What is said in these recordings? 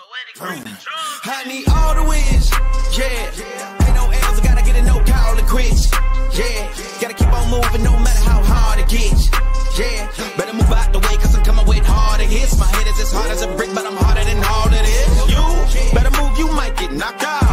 I need all the wins, yeah. Ain't no L's, I gotta get a no call to quits, yeah. Gotta keep on moving no matter how hard it gets, yeah. Better move out the way, cause I'm coming with harder hits. My head is as hard as a brick, but I'm harder than all it is. You better move, you might get knocked out,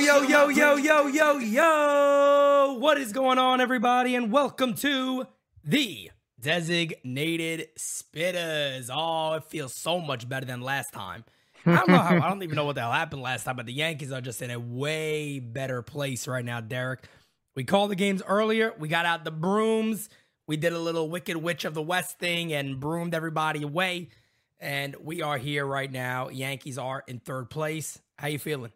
Yo, yo, yo, yo, yo, yo. What is going on, everybody? And welcome to the Designated Spittaz. Oh, it feels so much better than last time. I don't know how, I don't even know what the hell happened last time, but the Yankees are just in a way better place right now, Derek. We called the games earlier. We got out the brooms. We did a little Wicked Witch of the West thing and broomed everybody away. And we are here right now. Yankees are in third place. How you feeling?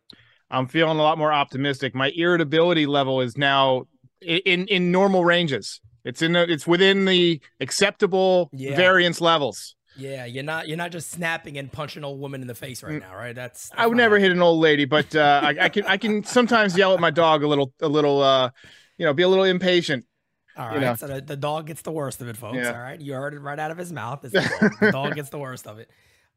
I'm feeling a lot more optimistic. My irritability level is now in in normal ranges. It's in the, it's within the acceptable Yeah. variance levels. Yeah, you're not you're not just snapping and punching an old woman in the face right now, right? That's, I would never hit an old lady, but uh, I, I can I can sometimes yell at my dog a little a little uh, you know be a little impatient. All right, you know. so the, the dog gets the worst of it, folks. Yeah. All right, you heard it right out of his mouth. The, dog. the dog gets the worst of it.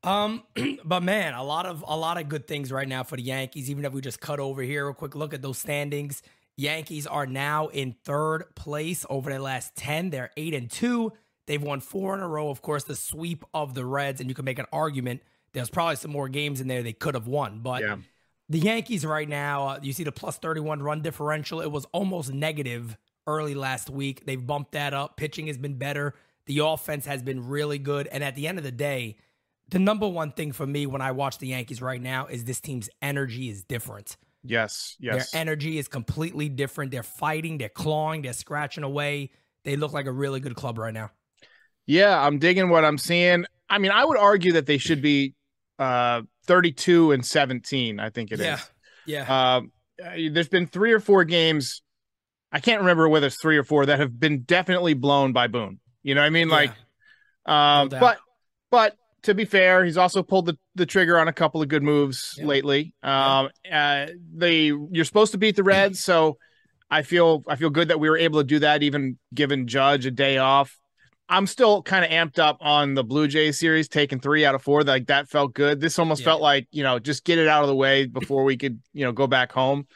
Um, but man, a lot of a lot of good things right now for the Yankees. Even if we just cut over here, a quick look at those standings. Yankees are now in third place over their last ten. They're eight and two. They've won four in a row. Of course, the sweep of the Reds, and you can make an argument. There's probably some more games in there they could have won, but Yeah. the Yankees right now, uh, you see the plus 31 run differential. It was almost negative early last week. They've bumped that up. Pitching has been better. The offense has been really good. And at the end of the day, the number one thing for me when I watch the Yankees right now is this team's energy is different. Yes, yes. Their energy is completely different. They're fighting, they're clawing, they're scratching away. They look like a really good club right now. Yeah, I'm digging what I'm seeing. I mean, I would argue that they should be uh 32 and 17. I think it is. yeah. Yeah. Um, uh, there's been three or four games. I can't remember whether it's three or four that have been definitely blown by Boone. You know what I mean? Yeah. Like, um, doubt. but but to be fair, he's also pulled the, the trigger on a couple of good moves Yeah. lately. Um, uh, they you're supposed to beat the Reds, so I feel I feel good that we were able to do that, even given Judge a day off. I'm still kind of amped up on the Blue Jays series, taking three out of four. Like that felt good. This almost Yeah. felt like you know just get it out of the way before we could you know go back home.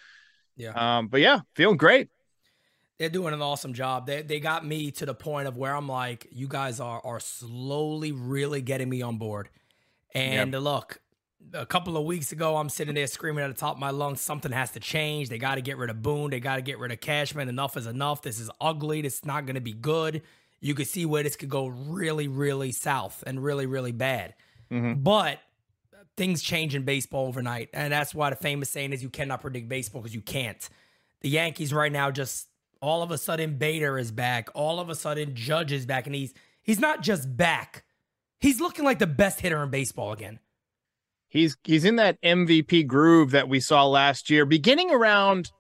yeah. Um, but yeah, feeling great. They're doing an awesome job. They they got me to the point of where I'm like, you guys are are slowly really getting me on board. And look, a couple of weeks ago, I'm sitting there screaming at the top of my lungs, something has to change. They got to get rid of Boone. They got to get rid of Cashman. Enough is enough. This is ugly. This is not going to be good. You could see where this could go really, really south and really, really bad. Mhm. But things change in baseball overnight. And that's why the famous saying is you cannot predict baseball because you can't. The Yankees right now just all of a sudden Bader is back. All of a sudden Judge is back. And he's he's not just back. He's looking like the best hitter in baseball again. He's he's in that MVP groove that we saw last year, beginning around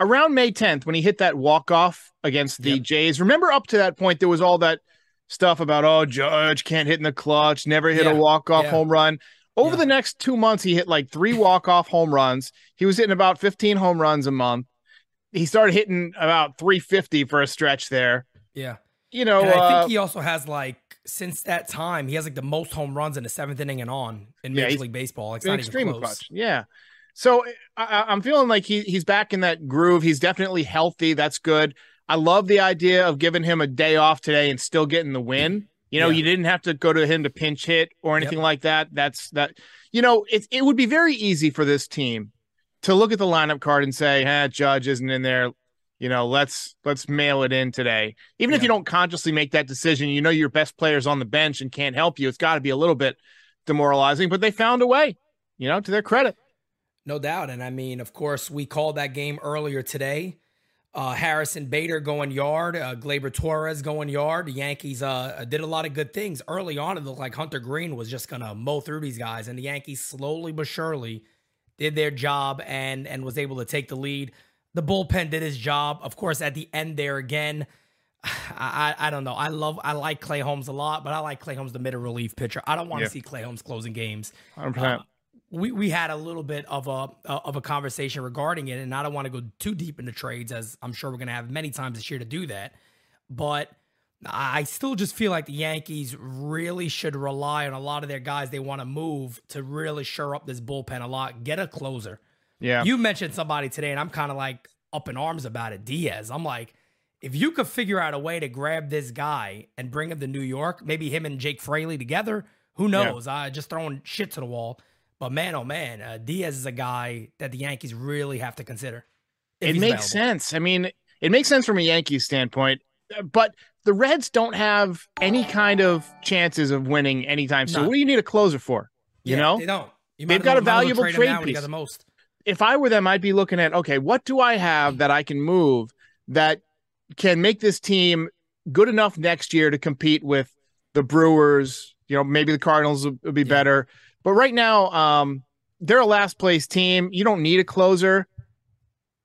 around May 10th when he hit that walk off against the Yep. Jays. Remember, up to that point, there was all that stuff about oh Judge can't hit in the clutch, never hit Yeah. a walk off Yeah. home run. Over Yeah. the next two months, he hit like three walk off home runs. He was hitting about 15 home runs a month. He started hitting about 350 for a stretch there. Yeah. You know, and I uh, think he also has like since that time, he has like the most home runs in the seventh inning and on in Yeah, Major League Baseball. It's not even close. clutch. Yeah. So I, I'm feeling like he he's back in that groove. He's definitely healthy. That's good. I love the idea of giving him a day off today and still getting the win. You know, Yeah. you didn't have to go to him to pinch hit or anything like that. That's that. You know, it it would be very easy for this team to look at the lineup card and say, "Ah, Judge isn't in there." You know, let's let's mail it in today. Even if you don't consciously make that decision, you know your best player's on the bench and can't help you. It's got to be a little bit demoralizing, but they found a way. You know, to their credit. No doubt. And I mean, of course, we called that game earlier today. Uh, Harrison Bader going yard, uh, Gleyber Torres going yard. The Yankees uh, did a lot of good things early on. It looked like Hunter Greene was just gonna mow through these guys, and the Yankees slowly but surely did their job and and was able to take the lead. The bullpen did his job. Of course, at the end there again, I, I I don't know. I love I like Clay Holmes a lot, but I like Clay Holmes the middle relief pitcher. I don't want to Yeah. see Clay Holmes closing games. 100%. Uh, we we had a little bit of a of a conversation regarding it, and I don't want to go too deep into trades, as I'm sure we're going to have many times this year to do that. But I still just feel like the Yankees really should rely on a lot of their guys they want to move to really shore up this bullpen a lot. Get a closer. Yeah, you mentioned somebody today, and I'm kind of like up in arms about it. Diaz. I'm like, if you could figure out a way to grab this guy and bring him to New York, maybe him and Jake Fraley together. Who knows? Yeah. Uh, just throwing shit to the wall. But man, oh man, uh, Diaz is a guy that the Yankees really have to consider. It makes available. sense. I mean, it makes sense from a Yankees standpoint, but the Reds don't have any kind of chances of winning anytime soon. What do you need a closer for? You yeah, know, they don't. You They've got a valuable trade piece. the most. If I were them, I'd be looking at okay, what do I have that I can move that can make this team good enough next year to compete with the Brewers? You know, maybe the Cardinals will, will be yeah. better. But right now, um, they're a last place team. You don't need a closer.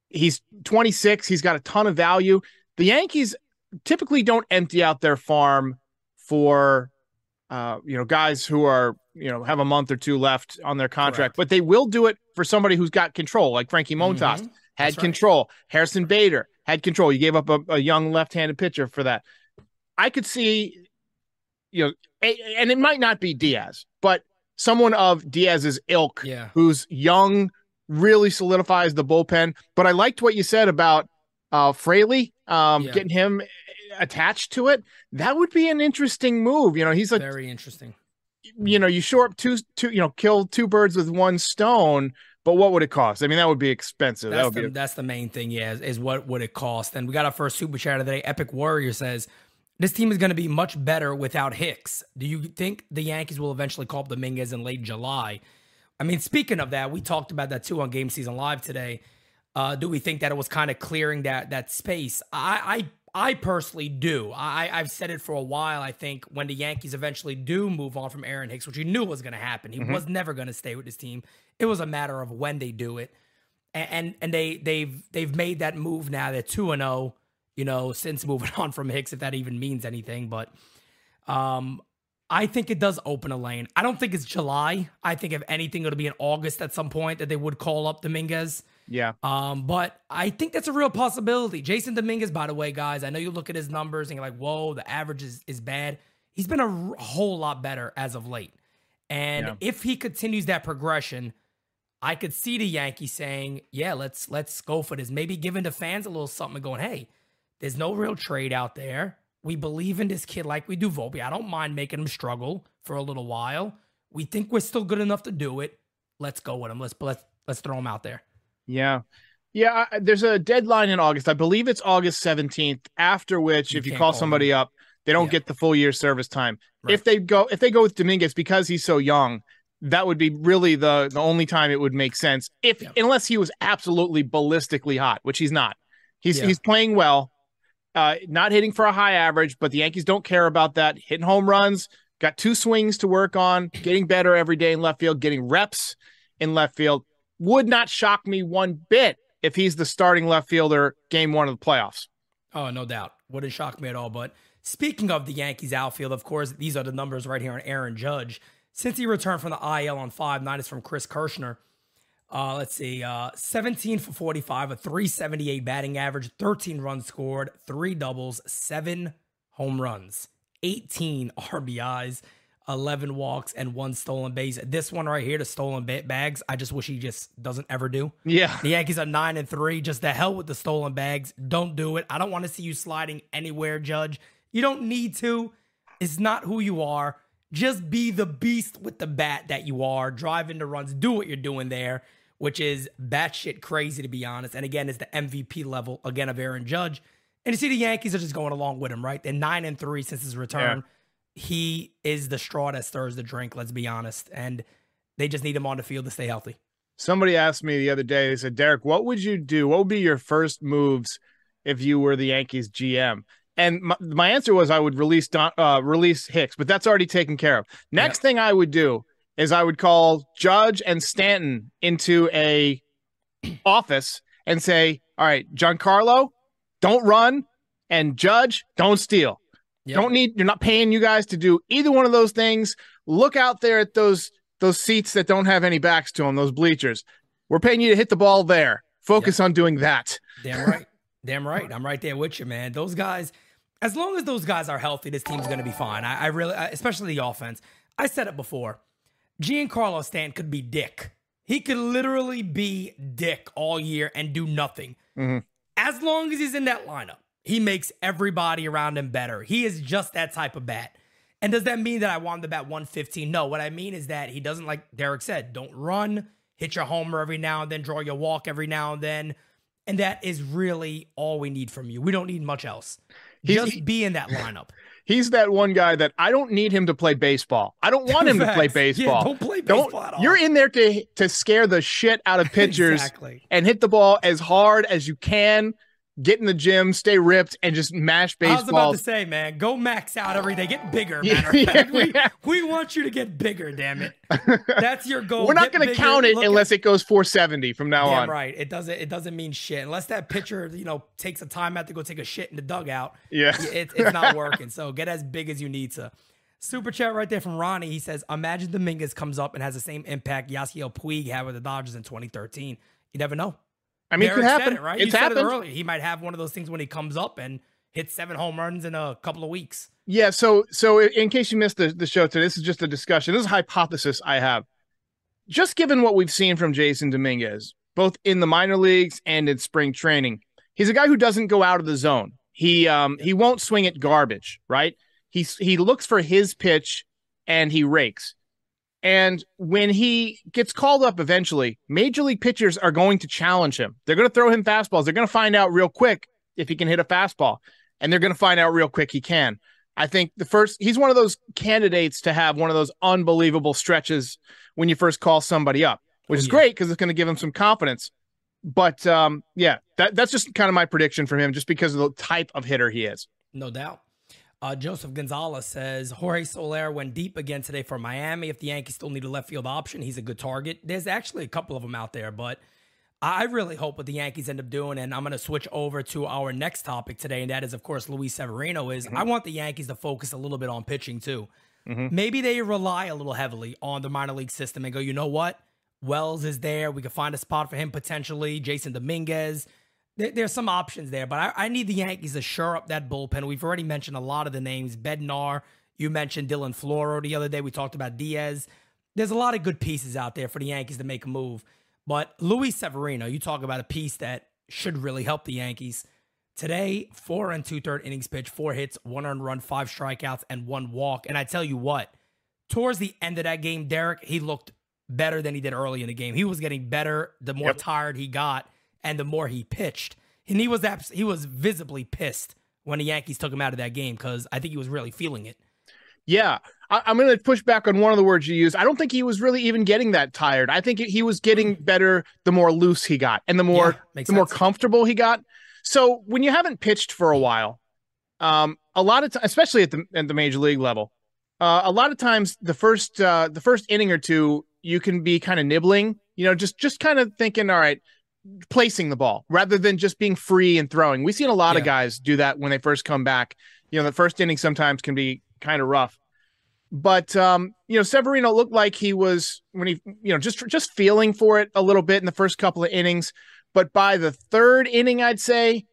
He's 26. He's got a ton of value. The Yankees typically don't empty out their farm for uh, you know guys who are you know have a month or two left on their contract, Correct. but they will do it for somebody who's got control, like Frankie Montas mm-hmm. had That's control. Right. Harrison Bader had control. You gave up a, a young left-handed pitcher for that. I could see, you know, and it might not be Diaz, but someone of Diaz's ilk, yeah. who's young, really solidifies the bullpen. But I liked what you said about uh, Fraley, um, yeah. getting him attached to it. That would be an interesting move. You know, he's a very interesting. You know, you shore up two, two, you know, kill two birds with one stone. But what would it cost? I mean, that would be expensive. That's, that would the, be a- that's the main thing. Yeah, is, is what would it cost? And we got our first super chat of the day. Epic Warrior says, this team is going to be much better without Hicks. Do you think the Yankees will eventually call up Dominguez in late July? I mean, speaking of that, we talked about that too on Game Season Live today. Uh, do we think that it was kind of clearing that that space? I I, I personally do. I I've said it for a while. I think when the Yankees eventually do move on from Aaron Hicks, which we knew was going to happen, he mm-hmm. was never going to stay with this team. It was a matter of when they do it, and and, and they they've they've made that move now. They're two and zero oh you know, since moving on from Hicks, if that even means anything. But um, I think it does open a lane. I don't think it's July. I think if anything, it'll be in August at some point that they would call up Dominguez. Yeah. Um, but I think that's a real possibility. Jasson Dominguez, by the way, guys, I know you look at his numbers and you're like, whoa, the average is, is bad. He's been a r- whole lot better as of late. And yeah. if he continues that progression, I could see the Yankees saying, "Yeah, let's let's go for this." Maybe giving the fans a little something, going, "Hey, there's no real trade out there. We believe in this kid like we do Volpe. I don't mind making him struggle for a little while. We think we're still good enough to do it. Let's go with him. Let's let's let's throw him out there. Yeah. Yeah, there's a deadline in August. I believe it's August 17th, after which you if you call, call somebody them. up, they don't yeah. get the full year service time. Right. If they go if they go with Dominguez because he's so young, that would be really the the only time it would make sense. If yeah. unless he was absolutely ballistically hot, which he's not. He's yeah. he's playing well. Uh, not hitting for a high average, but the Yankees don't care about that. Hitting home runs, got two swings to work on, getting better every day in left field, getting reps in left field. Would not shock me one bit if he's the starting left fielder game one of the playoffs. Oh, no doubt. Wouldn't shock me at all. But speaking of the Yankees outfield, of course, these are the numbers right here on Aaron Judge. Since he returned from the IL on five, nine is from Chris Kirschner. Uh, let's see, uh, 17 for 45, a 378 batting average, 13 runs scored, three doubles, seven home runs, 18 RBIs, 11 walks, and one stolen base. This one right here, the stolen bags, I just wish he just doesn't ever do. Yeah. The Yankees are nine and three. Just the hell with the stolen bags. Don't do it. I don't want to see you sliding anywhere, Judge. You don't need to. It's not who you are. Just be the beast with the bat that you are. Drive into runs. Do what you're doing there which is batshit crazy to be honest. And again, it's the MVP level again of Aaron Judge. And you see the Yankees are just going along with him, right? They're nine and three since his return. Yeah. He is the straw that stirs the drink, let's be honest. And they just need him on the field to stay healthy. Somebody asked me the other day, they said, Derek, what would you do? What would be your first moves if you were the Yankees GM? And my, my answer was I would release Don, uh, release Hicks, but that's already taken care of. Next yeah. thing I would do is I would call Judge and Stanton into a office and say, "All right, Giancarlo, don't run, and Judge, don't steal. Yep. Don't need. You're not paying you guys to do either one of those things. Look out there at those those seats that don't have any backs to them, those bleachers. We're paying you to hit the ball there. Focus on doing that. Damn right. Damn right. I'm right there with you, man. Those guys, as long as those guys are healthy, this team's going to be fine. I, I really, especially the offense. I said it before. Giancarlo Stanton could be Dick. He could literally be Dick all year and do nothing. Mhm. As long as he's in that lineup, he makes everybody around him better. He is just that type of bat. And does that mean that I want him to bat 115? No. What I mean is that he doesn't, like Derek said, don't run, hit your homer every now and then, draw your walk every now and then. And that is really all we need from you. We don't need much else. He's- Just be in that lineup. He's that one guy that I don't need him to play baseball. I don't want him to play Facts. Yeah, baseball. don't play Don't- baseball at all. You're in there to to scare the shit out of pitchers Exactly. and hit the ball as hard as you can. Get in the gym, stay ripped, and just mash baseball. I was about to say, man, go max out every day. Get bigger, Yeah, matter of fact. yeah, We, yeah. we want you to get bigger, damn it. That's your goal. We're not going to count it unless it goes 470 from now Damn on. right. It doesn't. It doesn't mean shit unless that pitcher, you know, takes a time out to go take a shit in the dugout. Yeah. it, it's not working. So get as big as you need to. Super chat right there from Ronnie. He says, "Imagine Dominguez comes up and has the same impact Yasiel Puig had with the Dodgers in 2013. You never know. I mean, it could happen. it, right? It's happened. it earlier. He might have one of those things when he comes up and hits seven home runs in a couple of weeks. Yeah. So, so in case you missed the, the show today, this is just a discussion. This is a hypothesis I have. Just given what we've seen from Jasson Dominguez, both in the minor leagues and in spring training, he's a guy who doesn't go out of the zone. He um he won't swing at garbage, right? He's he looks for his pitch and he rakes. And when he gets called up eventually, major league pitchers are going to challenge him. They're going to throw him fastballs. They're going to find out real quick if he can hit a fastball, and they're going to find out real quick he can. I think the first he's one of those candidates to have one of those unbelievable stretches when you first call somebody up, which Oh, is yeah. great because it's going to give him some confidence. But um, yeah, that that's just kind of my prediction for him, just because of the type of hitter he is. No doubt. Uh, Joseph Gonzalez says Jorge Soler went deep again today for Miami. If the Yankees still need a left field option, he's a good target. There's actually a couple of them out there, but I really hope what the Yankees end up doing, and I'm going to switch over to our next topic today, and that is, of course, Luis Severino. Is I want the Yankees to focus a little bit on pitching too. Maybe they rely a little heavily on the minor league system and go, you know what? Wells is there. We could find a spot for him potentially. Jasson Dominguez. There, there's some options there, but I, I need the Yankees to shore up that bullpen. We've already mentioned a lot of the names. Bednar, you mentioned Dylan Floro the other day. We talked about Diaz. There's a lot of good pieces out there for the Yankees to make a move. But Luis Severino, you talk about a piece that should really help the Yankees. Today, four and two third innings pitch, four hits, one earned run, five strikeouts, and one walk. And I tell you what, towards the end of that game, Derek, he looked better than he did early in the game. He was getting better the more Yep. tired he got and the more he pitched. And he was abs- he was visibly pissed when the Yankees took him out of that game because I think he was really feeling it. Yeah, I, I'm going to push back on one of the words you used. I don't think he was really even getting that tired. I think he was getting better the more loose he got and the more Yeah, the more comfortable he got. So when you haven't pitched for a while, um, a lot of times, especially at the at the major league level, uh, a lot of times the first uh, the first inning or two, you can be kind of nibbling. You know, just just kind of thinking, all right, placing the ball rather than just being free and throwing. We've seen a lot of guys do that when they first come back. You know, the first inning sometimes can be kind of rough. But um, you know, Severino looked like he was when he, you know, just just feeling for it a little bit in the first couple of innings. But by the third inning, I'd say,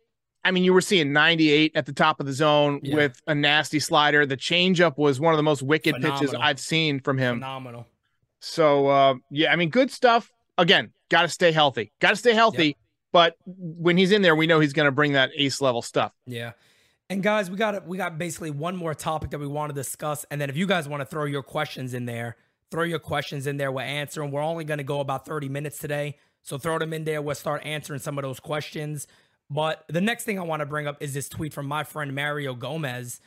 I mean, you were seeing 98 at the top of the zone Yeah. with a nasty slider. The changeup was one of the most wicked pitches I've seen from him. Phenomenal. So uh, yeah, I mean, good stuff. Again, got to stay healthy. Got to stay healthy. But when he's in there, we know he's going to bring that ace level stuff. Yeah. And guys, we got we got basically one more topic that we want to discuss, and then if you guys want to throw your questions in there, throw your questions in there. We'll answer them. We're only going to go about thirty minutes today, so throw them in there. We'll start answering some of those questions. But the next thing I want to bring up is this tweet from my friend Mario Gomez,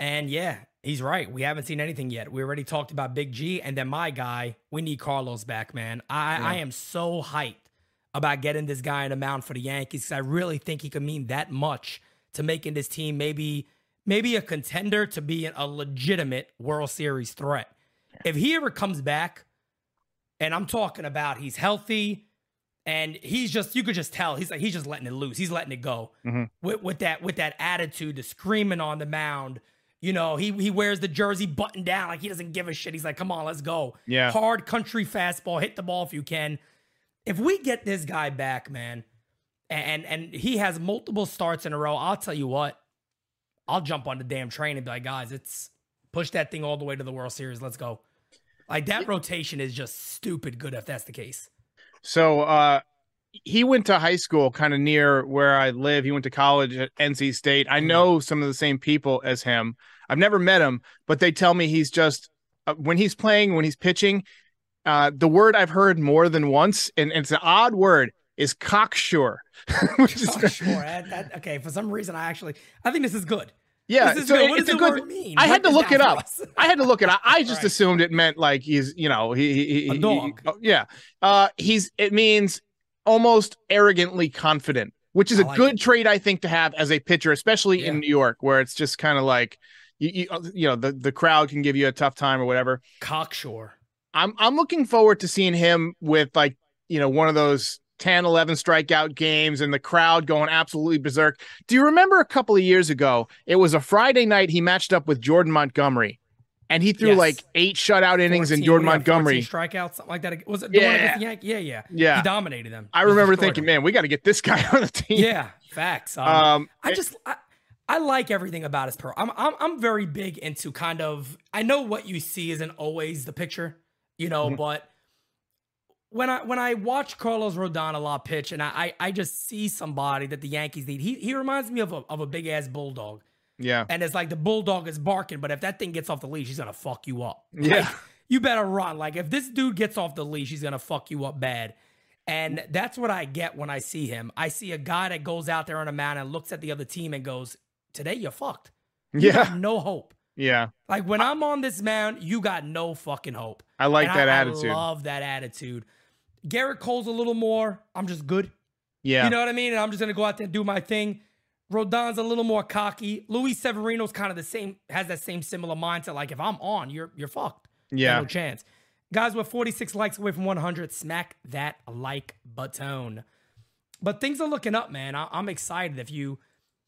and yeah, he's right. We haven't seen anything yet. We already talked about Big G, and then my guy. We need Carlos back, man. I I am so hyped about getting this guy in the mound for the Yankees I really think he could mean that much to making this team maybe maybe a contender to be a legitimate World Series threat. If he ever comes back, and I'm talking about he's healthy and he's just you could just tell he's like he's just letting it loose. He's letting it go Mhm. with, with that with that attitude, the screaming on the mound. You know, he he wears the jersey button down like he doesn't give a shit. He's like, come on, let's go. Yeah. Hard country fastball, hit the ball if you can. If we get this guy back, man, and and he has multiple starts in a row, I'll tell you what, I'll jump on the damn train and be like, guys, it's push that thing all the way to the World Series. Let's go. Like that rotation is just stupid good if that's the case. So uh he went to high school kind of near where I live. He went to college at NC State. I know some of the same people as him. I've never met him, but they tell me he's just uh, when he's playing, when he's pitching, uh, the word I've heard more than once, and, and it's an odd word, is cocksure. That- that- okay, for some reason, I actually I think this is good. yeah. This is so good. it- What it's does a good. word mean? I had Break to look it up. I had to look it up. I just Right. assumed it meant like he's, you know, he, he, he A he- oh, yeah. Uh, he's. It means almost arrogantly confident, which is I a like good it. trait I think to have as a pitcher, especially Yeah. in New York, where it's just kind of like you, you, uh, you know, the the crowd can give you a tough time or whatever. Cocksure. I'm I'm looking forward to seeing him with like you know one of those 10 11 strikeout games and the crowd going absolutely berserk. Do you remember a couple of years ago? It was a Friday night he matched up with Jordan Montgomery and he threw Yes. like eight shutout innings in Jordan Montgomery. strikeouts, something like that. Was it the one Yeah. against the Yankees? Yeah, yeah. Yeah. He dominated them. I remember thinking, man, we got to get this guy on the team. Yeah, facts. Um, Um, I just I, I like everything about his pro. I'm, I'm I'm very big into kind of I know what you see isn't always the picture, you know, Mhm. but when I when I watch Carlos Rodon a lot pitch and I, I I just see somebody that the Yankees need. He he reminds me of a of a big ass bulldog. Yeah. And it's like the bulldog is barking, but if that thing gets off the leash, he's gonna fuck you up. Yeah. Like, you better run. Like if this dude gets off the leash, he's gonna fuck you up bad. And that's what I get when I see him. I see a guy that goes out there on a mound and looks at the other team and goes, "Today you're fucked. You Yeah. no hope." Yeah. Like when I'm on this mound, you got no fucking hope. I like And that I, attitude. I love that attitude. Gerrit Cole's a little more. I'm just good. yeah. You know what I mean? And I'm just gonna go out there and do my thing. Rodon's a little more cocky. Luis Severino's kind of the same, has that same similar mindset. Like if I'm on, you're you're fucked. Yeah. No chance. Guys, we're 46 likes away from 100. Smack that like button. But things are looking up, man. I- I'm excited. If you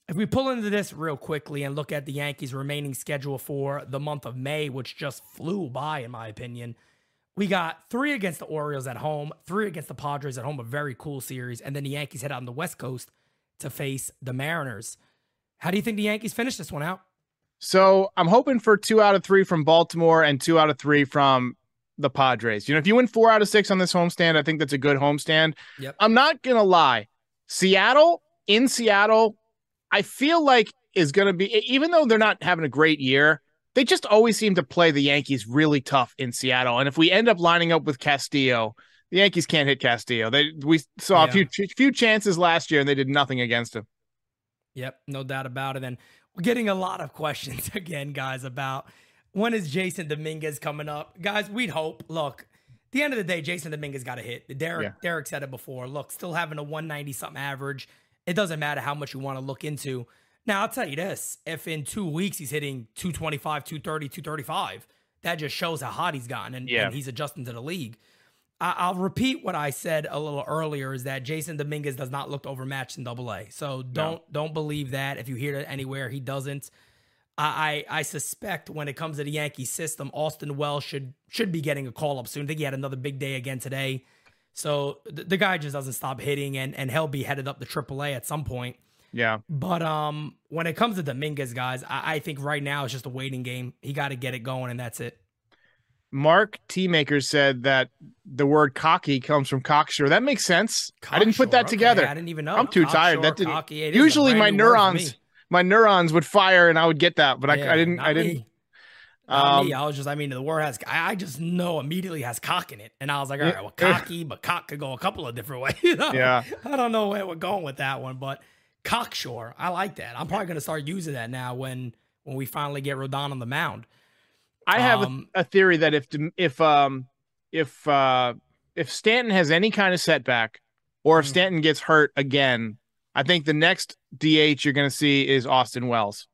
if we pull into this real quickly and look at the Yankees' remaining schedule for the month of May, which just flew by, in my opinion, we got three against the Orioles at home, three against the Padres at home, a very cool series, and then the Yankees head out on the West Coast to face the Mariners. How do you think the Yankees finish this one out? So I'm hoping for two out of three from Baltimore and two out of three from the Padres. You know, if you win four out of six on this homestand, I think that's a good homestand. Yep. I'm not gonna lie. Seattle in Seattle, I feel like is gonna be even though they're not having a great year, they just always seem to play the Yankees really tough in Seattle. And if we end up lining up with Castillo, the Yankees can't hit Castillo. They we saw Yeah. a few few chances last year and they did nothing against him. Yep, no doubt about it. And we're getting a lot of questions again, guys, about when is Jasson Dominguez coming up? Guys, we'd hope. Look, at the end of the day, Jasson Dominguez got a hit. Derek, Yeah. Derek said it before. Look, still having a 190 something average. It doesn't matter how much you want to look into. Now, I'll tell you this if in two weeks he's hitting 225, 230, 235, that just shows how hot he's gotten and, Yeah. and he's adjusting to the league. I'll repeat what I said a little earlier: is that Jasson Dominguez does not look overmatched in Double A. So don't don't believe that. If you hear it anywhere, he doesn't. I, I I suspect when it comes to the Yankee system, Austin Wells should should be getting a call up soon. I think he had another big day again today. So the, the guy just doesn't stop hitting, and and he'll be headed up to AAA at some point. Yeah. But um, when it comes to Dominguez, guys, I, I think right now it's just a waiting game. He got to get it going, and that's it. Mark T Maker said that the word cocky comes from cocksure. That makes sense. I didn't put that okay, together. I didn't even know. I'm too tired. That didn't- cocky, it is a Usually my new word for neurons, my neurons would fire and I would get that, but I, Yeah, I didn't. I didn't. Not me. Um, I was just, I mean, the word has, I, I just know immediately has cock in it. And I was like, all right, well, cocky, but cock could go a couple of different ways. Yeah. I don't know where we're going with that one, but cocksure, I like that. I'm probably going to start using that now when, when we finally get Rodon on the mound. I have Um, a, a theory that if if um if uh if Stanton has any kind of setback, or if Mhm. Stanton gets hurt again, I think the next DH you're going to see is Austin Wells.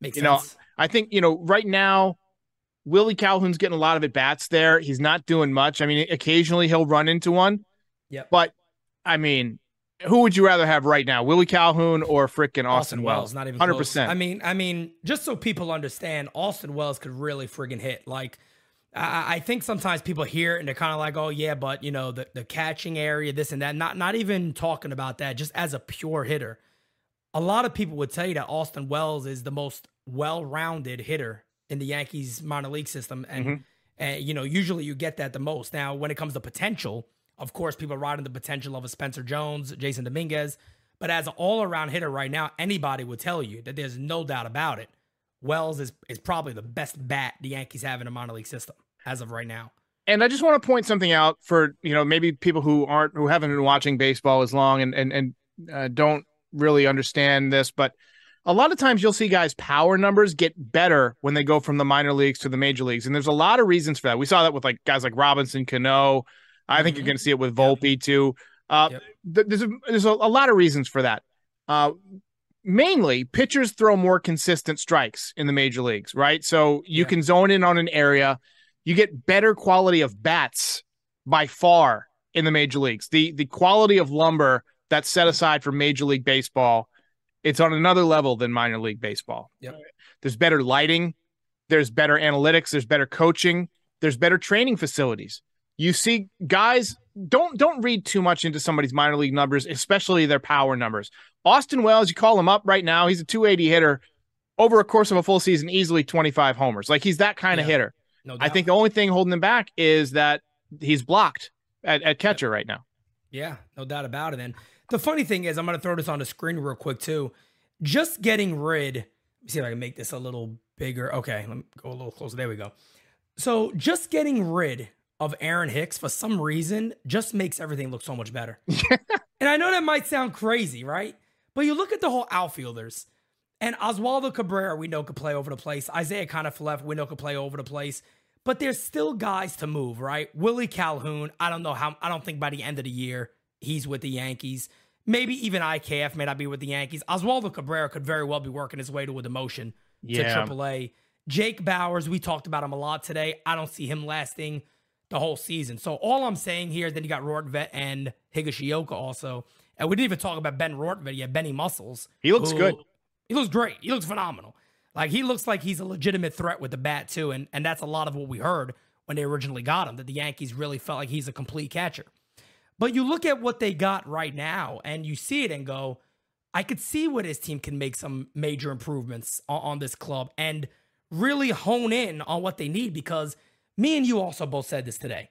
Makes You know, sense. I think you know right now, Willie Calhoun's getting a lot of at bats there. He's not doing much. I mean, occasionally he'll run into one. Yep. But I mean, who would you rather have right now, Willie Calhoun or frickin' Austin, Austin Wells? Wells, not even hundred percent. I mean, I mean, just so people understand, Austin Wells could really friggin' hit. Like, I, I think sometimes people hear it and they're kind of like, "Oh yeah," but you know, the the catching area, this and that. Not not even talking about that. Just as a pure hitter, a lot of people would tell you that Austin Wells is the most well-rounded hitter in the Yankees minor league system, and Mhm. and you know, usually you get that the most. Now, when it comes to potential, of course, people riding the potential of a Spencer Jones, Jasson Dominguez. But as an all-around hitter right now, anybody would tell you that there's no doubt about it. Wells is is probably the best bat the Yankees have in a minor league system as of right now. and I just want to point something out for you know maybe people who aren't who haven't been watching baseball as long and and and uh, don't really understand this, but a lot of times you'll see guys' power numbers get better when they go from the minor leagues to the major leagues, and there's a lot of reasons for that. We saw that with like guys like Robinson, Cano. I think you're Mhm. going to see it with Volpe too. Uh, Yep. th- there's a, there's a, a lot of reasons for that. Uh, mainly, pitchers throw more consistent strikes in the major leagues, right? So you Yeah. can zone in on an area you get better quality of bats by far in the major leagues. The the quality of lumber that's set aside for Major League Baseball, it's on another level than minor league baseball. Yep. There's better lighting, there's better analytics, there's better coaching, there's better training facilities. You see guys don't don't read too much into somebody's minor league numbers, especially their power numbers. Austin Wells, you call him up right now, he's a 280 hitter over a course of a full season, easily 25 homers. Like he's that kind of hitter. No, I think the only thing holding him back is that he's blocked at, at catcher right now. Yeah, no doubt about it. And the funny thing is, I'm going to throw this on the screen real quick too. Just getting rid. Let me see if I can make this a little bigger. Okay, let me go a little closer. There we go. So just getting rid of Aaron Hicks for some reason just makes everything look so much better. and I know that might sound crazy, right? But you look at the whole outfielders. And Oswaldo Cabrera, we know could play over the place. Isaiah Conniff, we know could play over the place. But there's still guys to move, right? Willie Calhoun, I don't know how, I don't think by the end of the year he's with the Yankees. Maybe even IKF may not be with the Yankees. Oswaldo Cabrera could very well be working his way to a demotion Yeah. to AAA. Jake Bauers, we talked about him a lot today. I don't see him lasting the whole season. So all I'm saying here, then you got Rortvedt and Higashioka also. And we didn't even talk about Ben Rortvedt yet, Benny Muscles. He looks who- good. He looks great. He looks phenomenal. Like he looks like he's a legitimate threat with the bat too, and and that's a lot of what we heard when they originally got him. That the Yankees really felt like he's a complete catcher. But you look at what they got right now, and you see it and go, I could see where this team can make some major improvements on, on this club and really hone in on what they need. Because me and you also both said this today.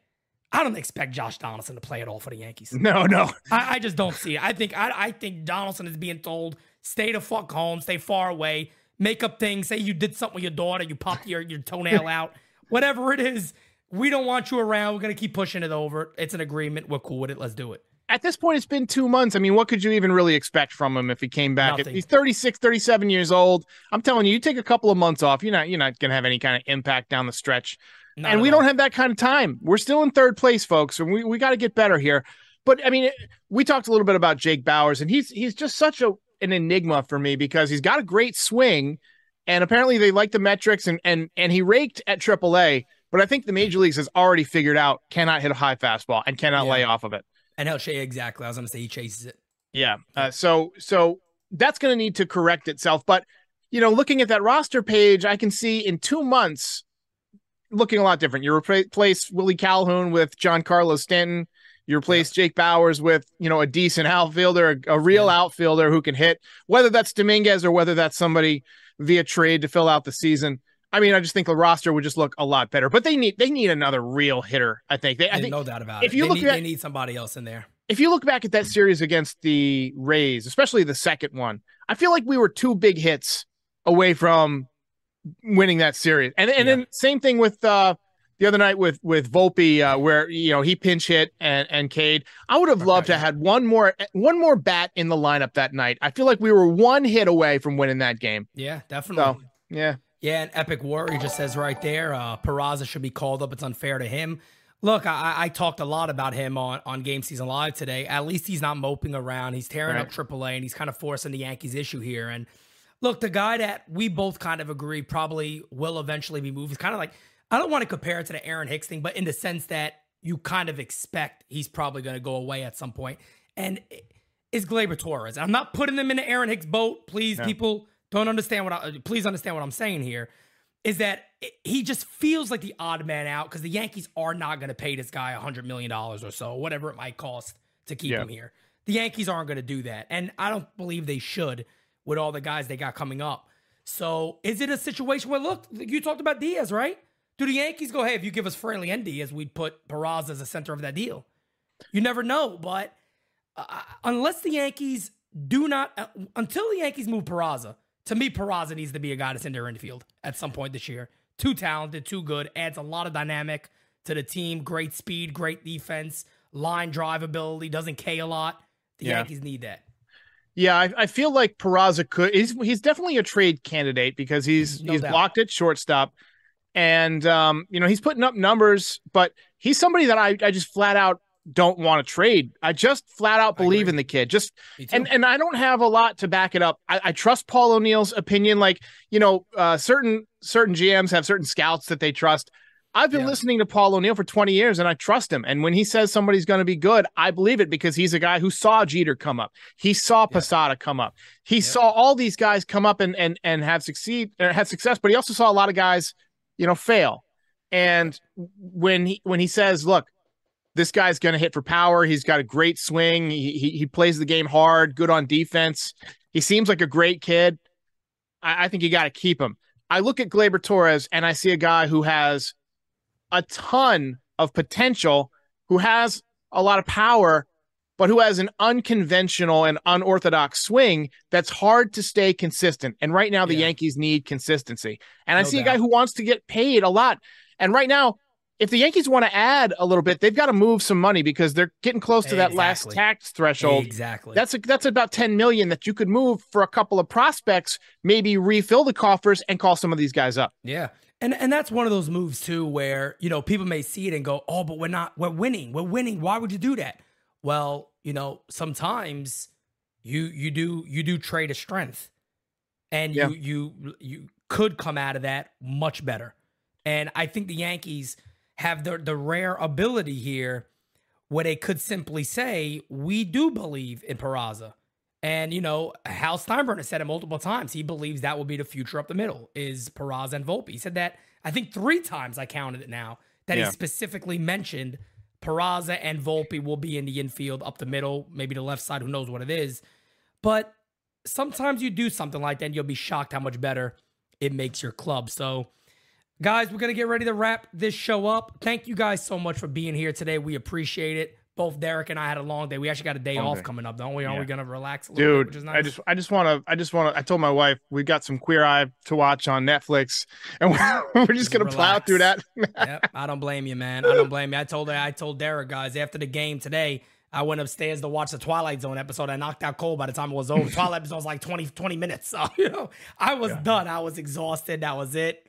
I don't expect Josh Donaldson to play at all for the Yankees. No, no. I, I just don't see it. I think I, I think Donaldson is being told stay the fuck home, stay far away, make up things, say you did something with your daughter, you popped your, your toenail out, whatever it is. We don't want you around. We're gonna keep pushing it over. It's an agreement. We're cool with it. Let's do it. At this point, it's been two months. I mean, what could you even really expect from him if he came back? He's 36, 37 years old. I'm telling you, you take a couple of months off, you're not you're not gonna have any kind of impact down the stretch. Not and we all. don't have that kind of time. We're still in third place, folks, and we, we got to get better here. But I mean, we talked a little bit about Jake Bauers, and he's he's just such a an enigma for me because he's got a great swing, and apparently they like the metrics, and and and he raked at AAA. But I think the major leagues has already figured out cannot hit a high fastball and cannot Yeah. lay off of it. And he'll chase exactly. I was gonna say he chases it. Yeah. Uh, so so that's going to need to correct itself. But you know, looking at that roster page, I can see in two months looking a lot different. You replace Willie Calhoun with Giancarlo Stanton. You replace Jake Bauers with you know a decent outfielder, a, a real Yeah. outfielder who can hit, whether that's Dominguez or whether that's somebody via trade to fill out the season. I mean, I just think the roster would just look a lot better. But they need they need another real hitter. I think they. I think no doubt about if it. you they, look need, at- they need somebody else in there. if you look back at that series against the Rays, especially the second one, I feel like we were two big hits away from winning that series. And and Yeah. then same thing with uh the other night with with Volpe, uh, where you know he pinch hit and and Cade. I would have Okay, loved to yeah. had one more one more bat in the lineup that night. I feel like we were one hit away from winning that game. Yeah, definitely. Yeah, Yeah, and Epic Warrior just says right there, uh, Peraza should be called up. It's unfair to him. Look, I, I talked a lot about him on, on Game Season Live today. At least he's not moping around. He's tearing Right. up AAA, and he's kind of forcing the Yankees issue here. And look, the guy that we both kind of agree probably will eventually be moved. He's kind of like, I don't want to compare it to the Aaron Hicks thing, but in the sense that you kind of expect he's probably going to go away at some point. And is Gleyber Torres. I'm not putting them in the Aaron Hicks boat. Please, yeah. people don't understand what I please understand what I'm saying here. Is that he just feels like the odd man out because the Yankees are not going to pay this guy $100 million or so, whatever it might cost to keep yeah. him here. The Yankees aren't going to do that. And I don't believe they should with all the guys they got coming up. So is it a situation where, look, you talked about Diaz, right? Do the Yankees go, hey, if you give us Fraley and Diaz, we'd put Peraza as the center of that deal? You never know. But uh, unless the Yankees do not, uh, until the Yankees move Peraza, to me, Peraza needs to be a guy that's in their infield at some point this year. Too talented, too good, adds a lot of dynamic to the team. Great speed, great defense, line drive ability, doesn't K a lot. The yeah. Yankees need that. Yeah, I, I, feel like Peraza could. He's he's definitely a trade candidate because he's no he's doubt. blocked at shortstop, and um, you know he's putting up numbers, but he's somebody that I I just flat out don't want to trade. I just flat out believe in the kid. Just and and I don't have a lot to back it up. I, I trust Paul O'Neill's opinion. Like you know, uh, certain certain GMs have certain scouts that they trust. I've been yeah. listening to Paul O'Neill for 20 years and I trust him. And when he says somebody's going to be good, I believe it because he's a guy who saw Jeter come up. He saw Posada come up. He saw all these guys come up and and and have succeed uh, or have success, but he also saw a lot of guys, you know, fail. And when he when he says, "Look, this guy's going to hit for power. He's got a great swing. He, he, he plays the game hard, good on defense. He seems like a great kid. I, I think you got to keep him. I look at Gleyber Torres and I see a guy who has a ton of potential, who has a lot of power, but who has an unconventional and unorthodox swing that's hard to stay consistent. And right now, the yeah. Yankees need consistency. And no I see doubt. a guy who wants to get paid a lot. And right now, if the Yankees want to add a little bit, they've got to move some money because they're getting close to exactly. that last tax threshold. Exactly. That's a, that's about 10 million that you could move for a couple of prospects, maybe refill the coffers and call some of these guys up. Yeah. And and that's one of those moves too where, you know, people may see it and go, "Oh, but we're not we're winning. We're winning. Why would you do that?" Well, you know, sometimes you you do you do trade a strength. And yeah. you you you could come out of that much better. And I think the Yankees have the the rare ability here where they could simply say, "We do believe in Peraza." And, you know, Hal Steinbrenner said it multiple times. He believes that will be the future up the middle is Peraza and Volpe. He said that, I think, three times I counted it now, that yeah. he specifically mentioned Peraza and Volpe will be in the infield up the middle, maybe the left side, who knows what it is. But sometimes you do something like that and you'll be shocked how much better it makes your club. So, guys, we're going to get ready to wrap this show up. Thank you guys so much for being here today. We appreciate it both Derek and I had a long day. We actually got a day long off day. coming up, don't we? Are yeah. we gonna relax a little Dude, bit, nice? I just I just wanna I just wanna I told my wife we got some queer eye to watch on Netflix and we're, we're just, just, gonna relax. plow through that. yep. I don't blame you, man. I don't blame you. I told I told Derek guys after the game today. I went upstairs to watch the Twilight Zone episode. I knocked out cold by the time it was over. Twilight episode was like 20, 20 minutes. So, you know, I was yeah. done. I was exhausted. That was it.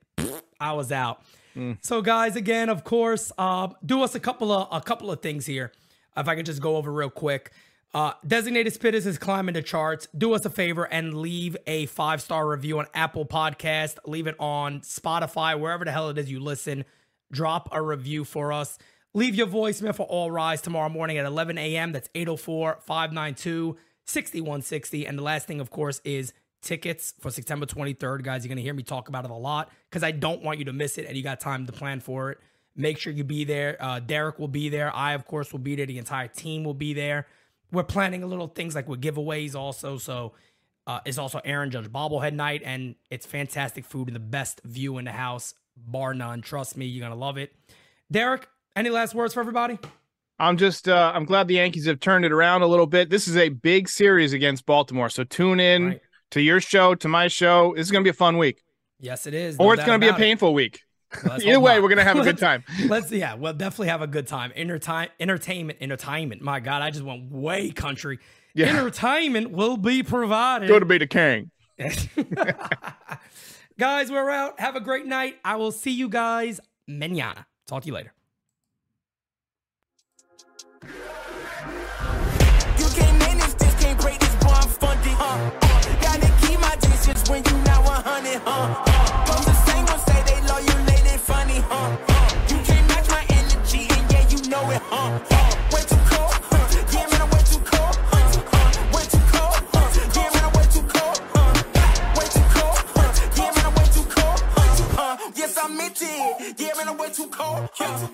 I was out. Mm. So, guys, again, of course, uh, do us a couple of a couple of things here if I could just go over real quick. Uh, Designated Spittaz is climbing the charts. Do us a favor and leave a five star review on Apple Podcast. Leave it on Spotify, wherever the hell it is you listen. Drop a review for us. Leave your voicemail for All Rise tomorrow morning at 11 a.m. That's 804 592 6160. And the last thing, of course, is tickets for September 23rd. Guys, you're going to hear me talk about it a lot because I don't want you to miss it and you got time to plan for it. Make sure you be there. Uh, Derek will be there. I, of course, will be there. The entire team will be there. We're planning a little things like with giveaways also. So uh, it's also Aaron Judge bobblehead night, and it's fantastic food and the best view in the house, bar none. Trust me, you're gonna love it. Derek, any last words for everybody? I'm just uh, I'm glad the Yankees have turned it around a little bit. This is a big series against Baltimore, so tune in right. to your show, to my show. This is gonna be a fun week. Yes, it is. No or it's gonna be a painful it. week. Well, Either way, we're gonna have a good time. Let's yeah, we'll definitely have a good time. Entertain, entertainment, entertainment. My God, I just went way country. Yeah. Entertainment will be provided. Go to be the king. guys, we're out. Have a great night. I will see you guys manana. Talk to you later. You can't manage this, can't break this, boy. I'm gotta keep my distance when you not 100. Uh, uh. The same ones say they loyal funny, huh? You can't match my energy, and yeah, you know it, huh? Way too cold, huh? Yeah, man, I'm way too cold, huh? Way too cold, huh? Yeah, man, I'm way too cold, huh? Way too cold, huh? Yeah, man, I'm way too cold, huh? Yes, I meant it. Yeah, man, I'm way too cold, huh?